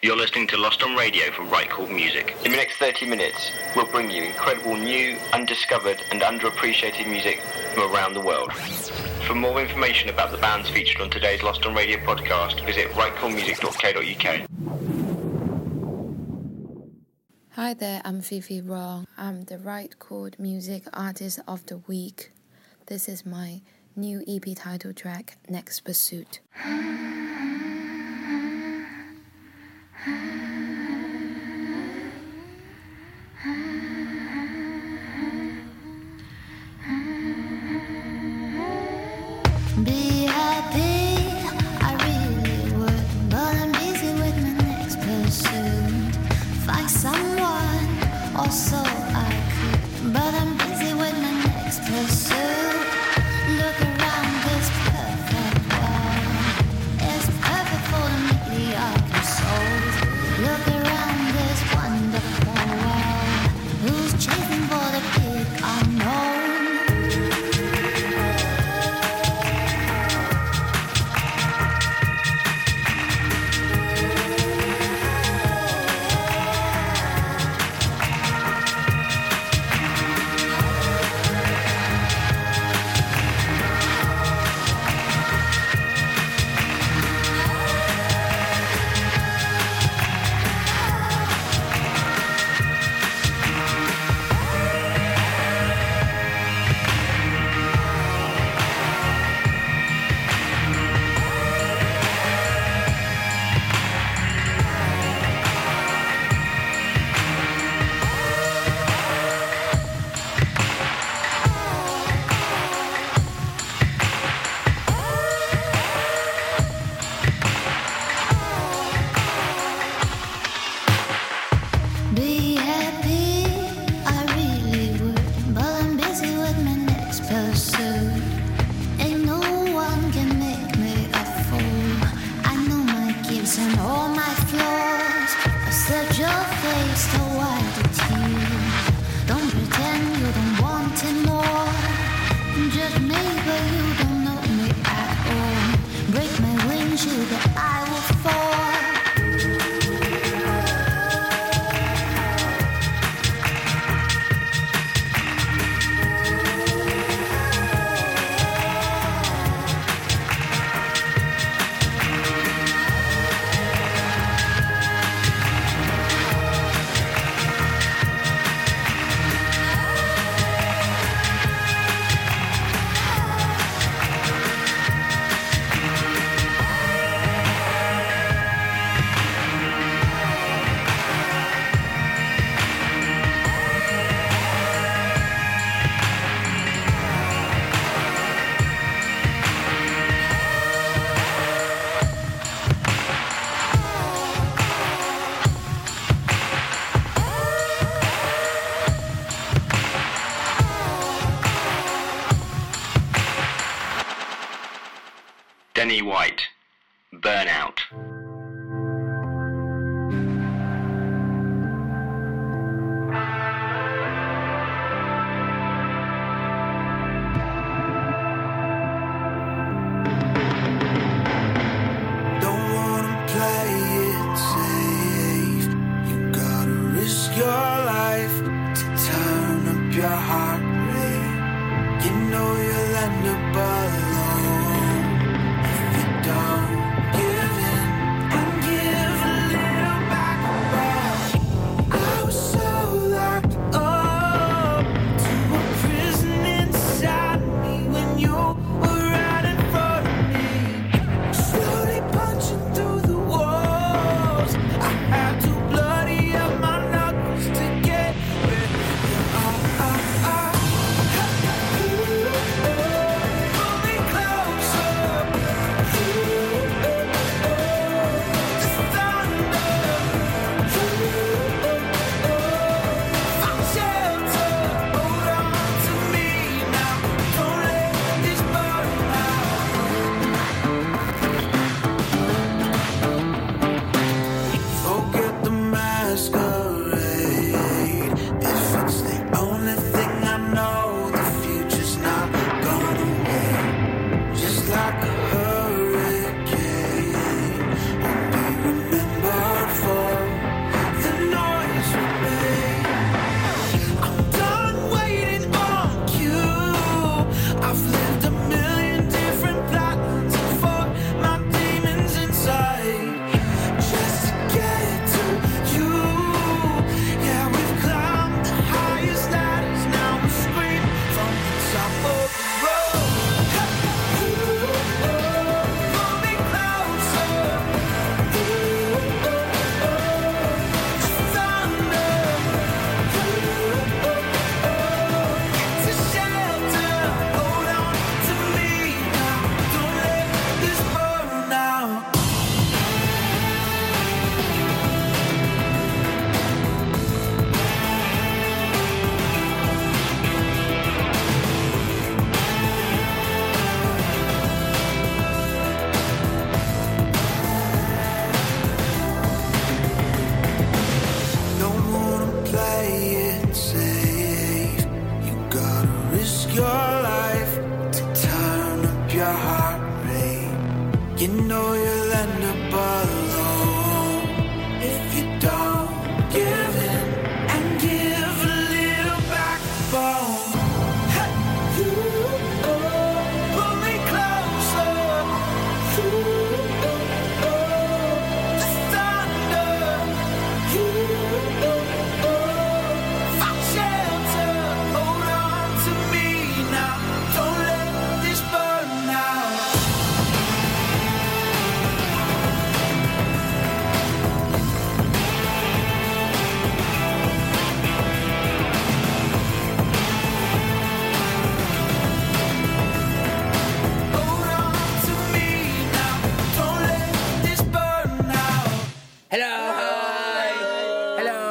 You're listening to Lost on Radio from Right Chord Music. In the next 30 minutes, we'll bring you incredible new, undiscovered and underappreciated music from around the world. For more information about the bands featured on today's Lost on Radio podcast, visit rightchordmusic.co.uk. Hi there, I'm Fifi Rong. I'm the Right Chord Music Artist of the Week. This is my new EP title track, Next Pursuit. You know you'll end up all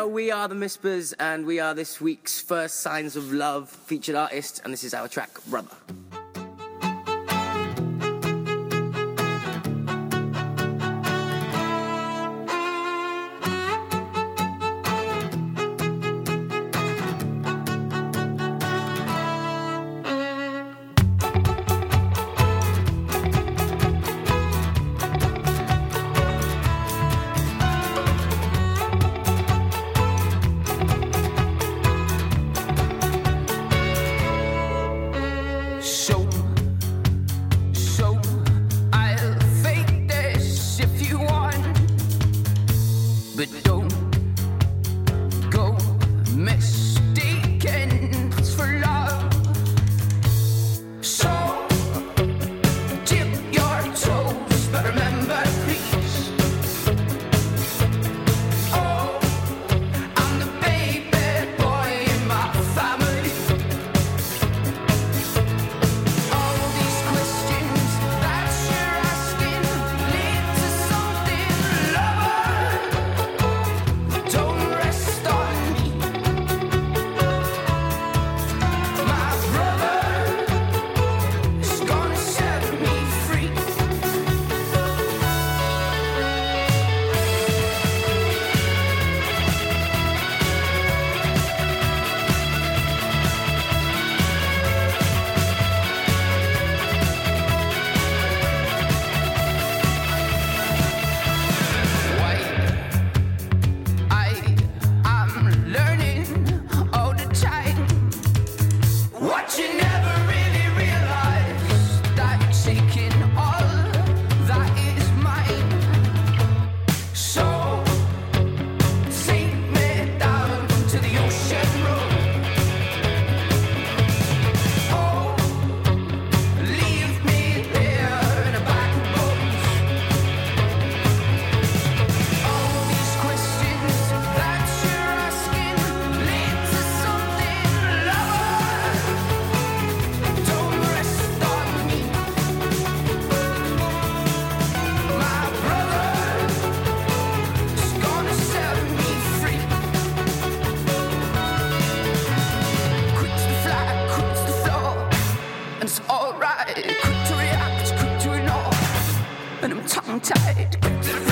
we are the Mispers, and we are this week's first Signs of Love featured artist, and this is our track, Brother. tight.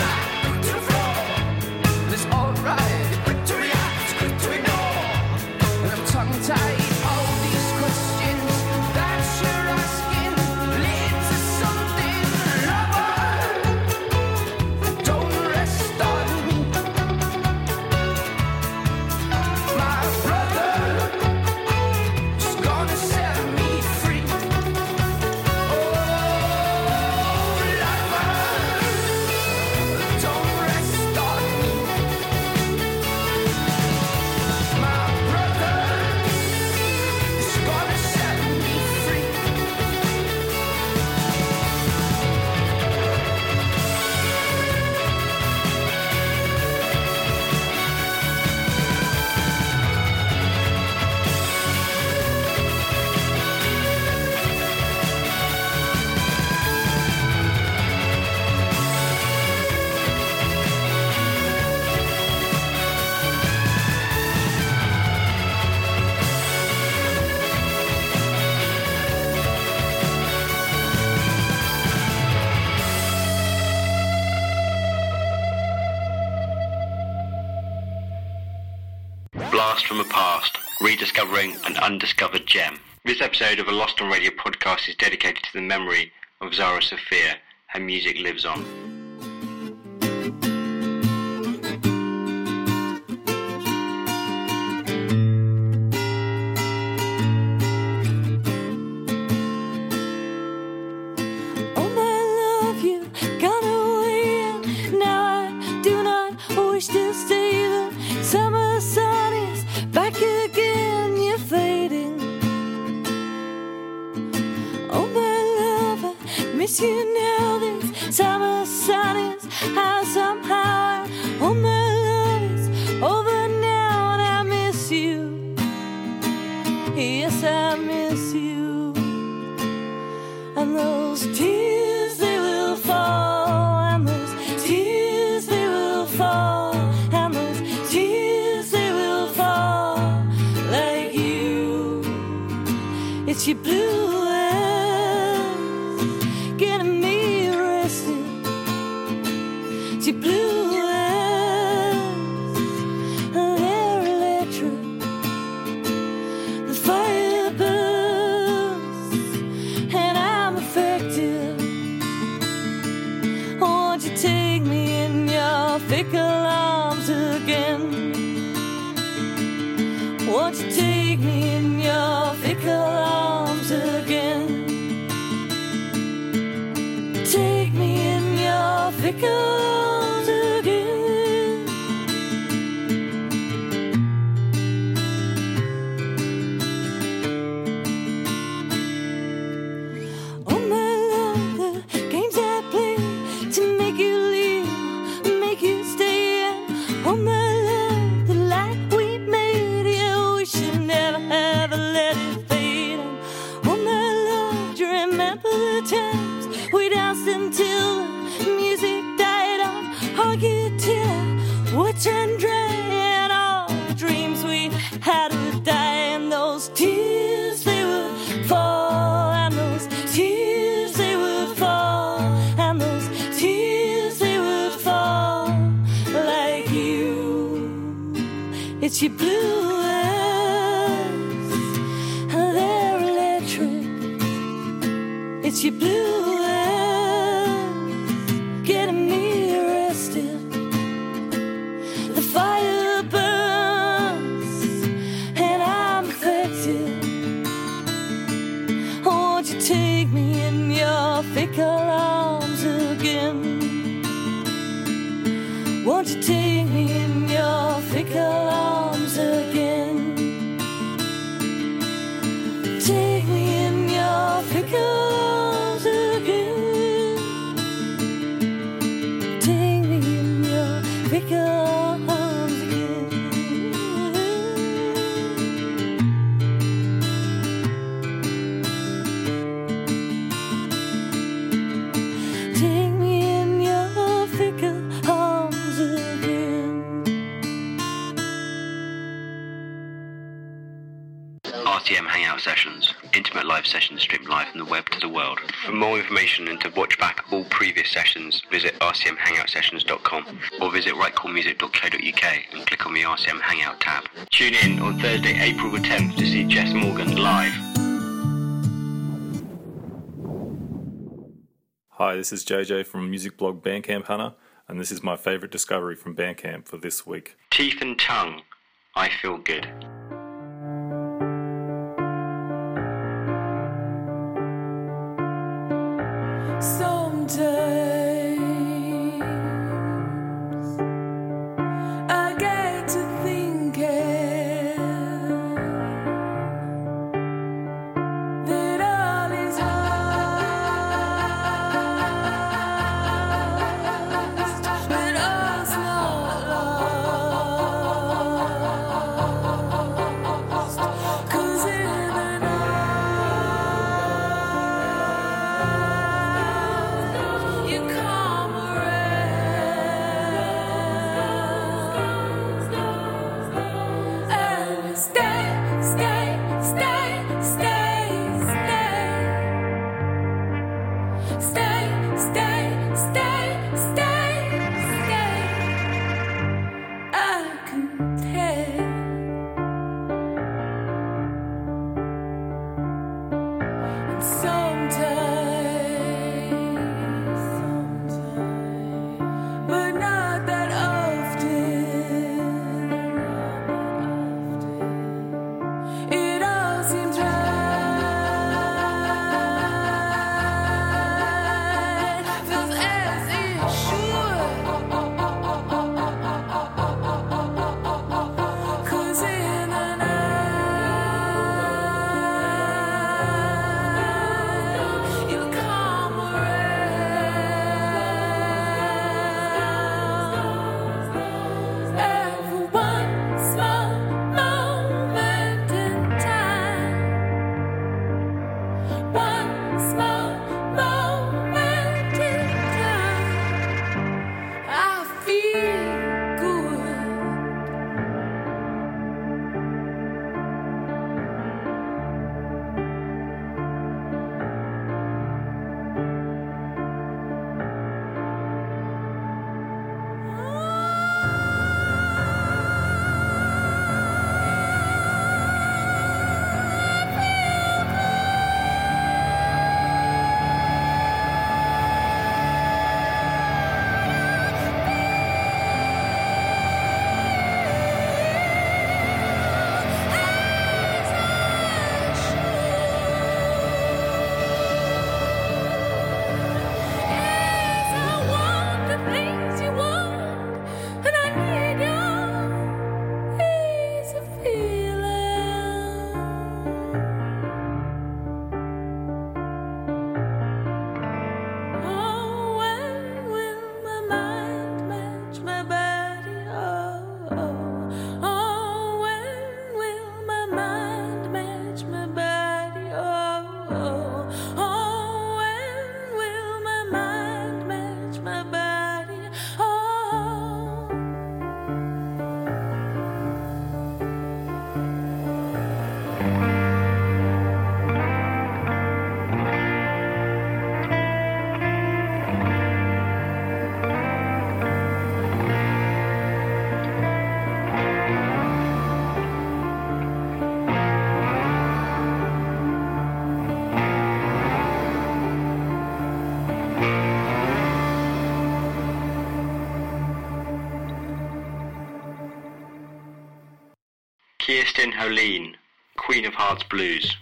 Blast from the Past, rediscovering an undiscovered gem. This episode of the Lost on Radio podcast is dedicated to the memory of Zara Sophia. Her music lives on. you. magical arms again. Won't you take me in your fickle arms again? Take me in your fickle session streamed live from the web to the world. For more information and to watch back all previous sessions, visit rcmhangoutsessions.com or visit rightchordmusic.co.uk and click on the RCM Hangout tab. Tune in on Thursday, April the 10th to see Jess Morgan live. Hi, this is JJ from music blog Bandcamp Hunter, and this is my favourite discovery from Bandcamp for this week. Teeth and Tongue, I Feel Good. Christine Holine, Queen of Hearts Blues.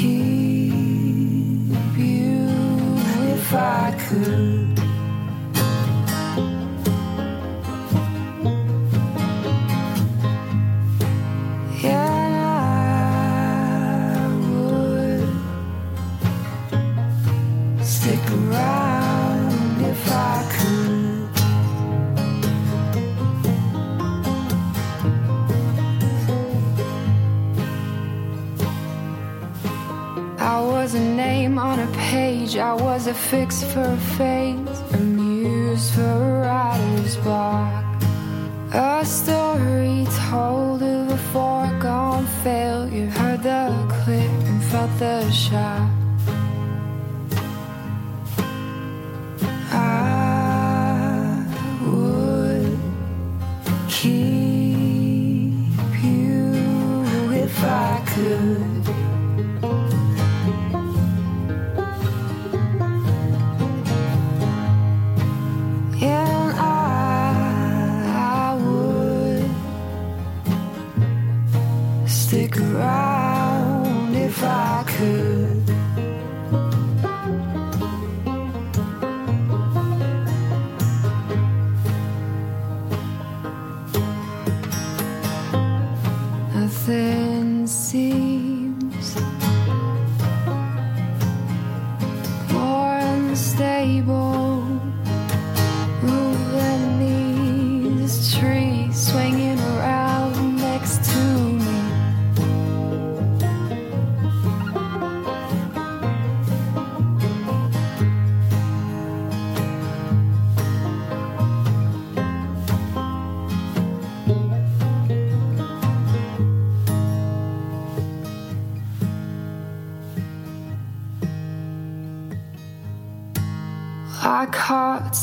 keep you if I could. fix for fate.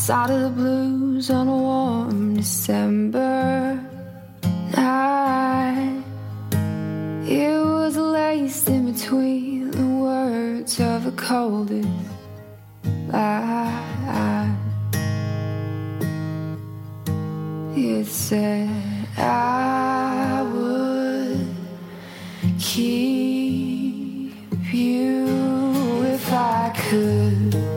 Out of the blues on a warm December night. It was laced in between the words of the coldest lie. It said, I would keep you if I could.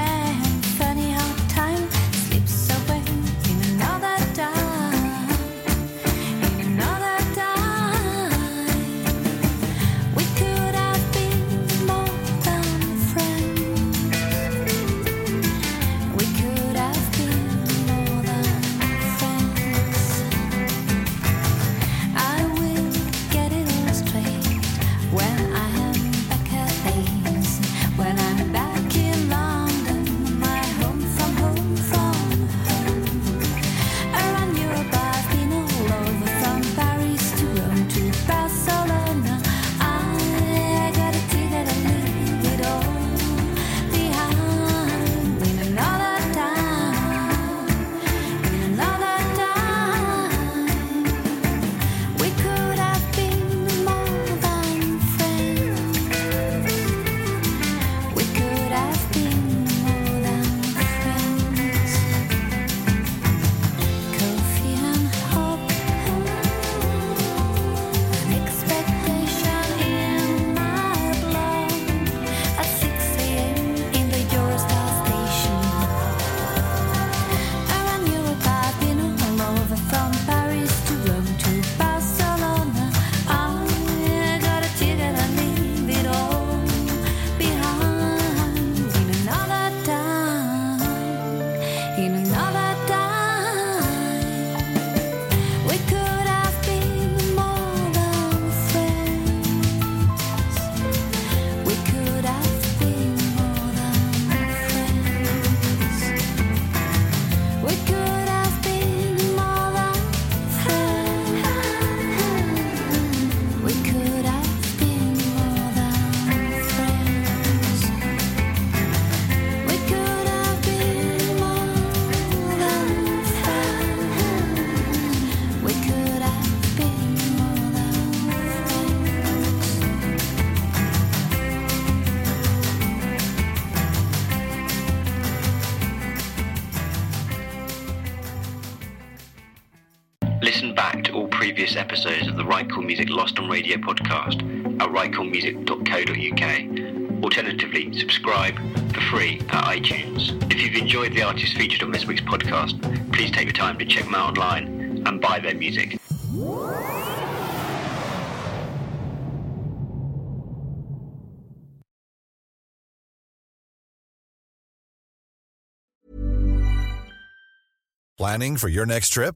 Lost on Radio podcast at rightchordmusic.co.uk. Alternatively, subscribe for free at iTunes. If you've enjoyed the artists featured on this week's podcast, please take the time to check them out online and buy their music. Planning for your next trip?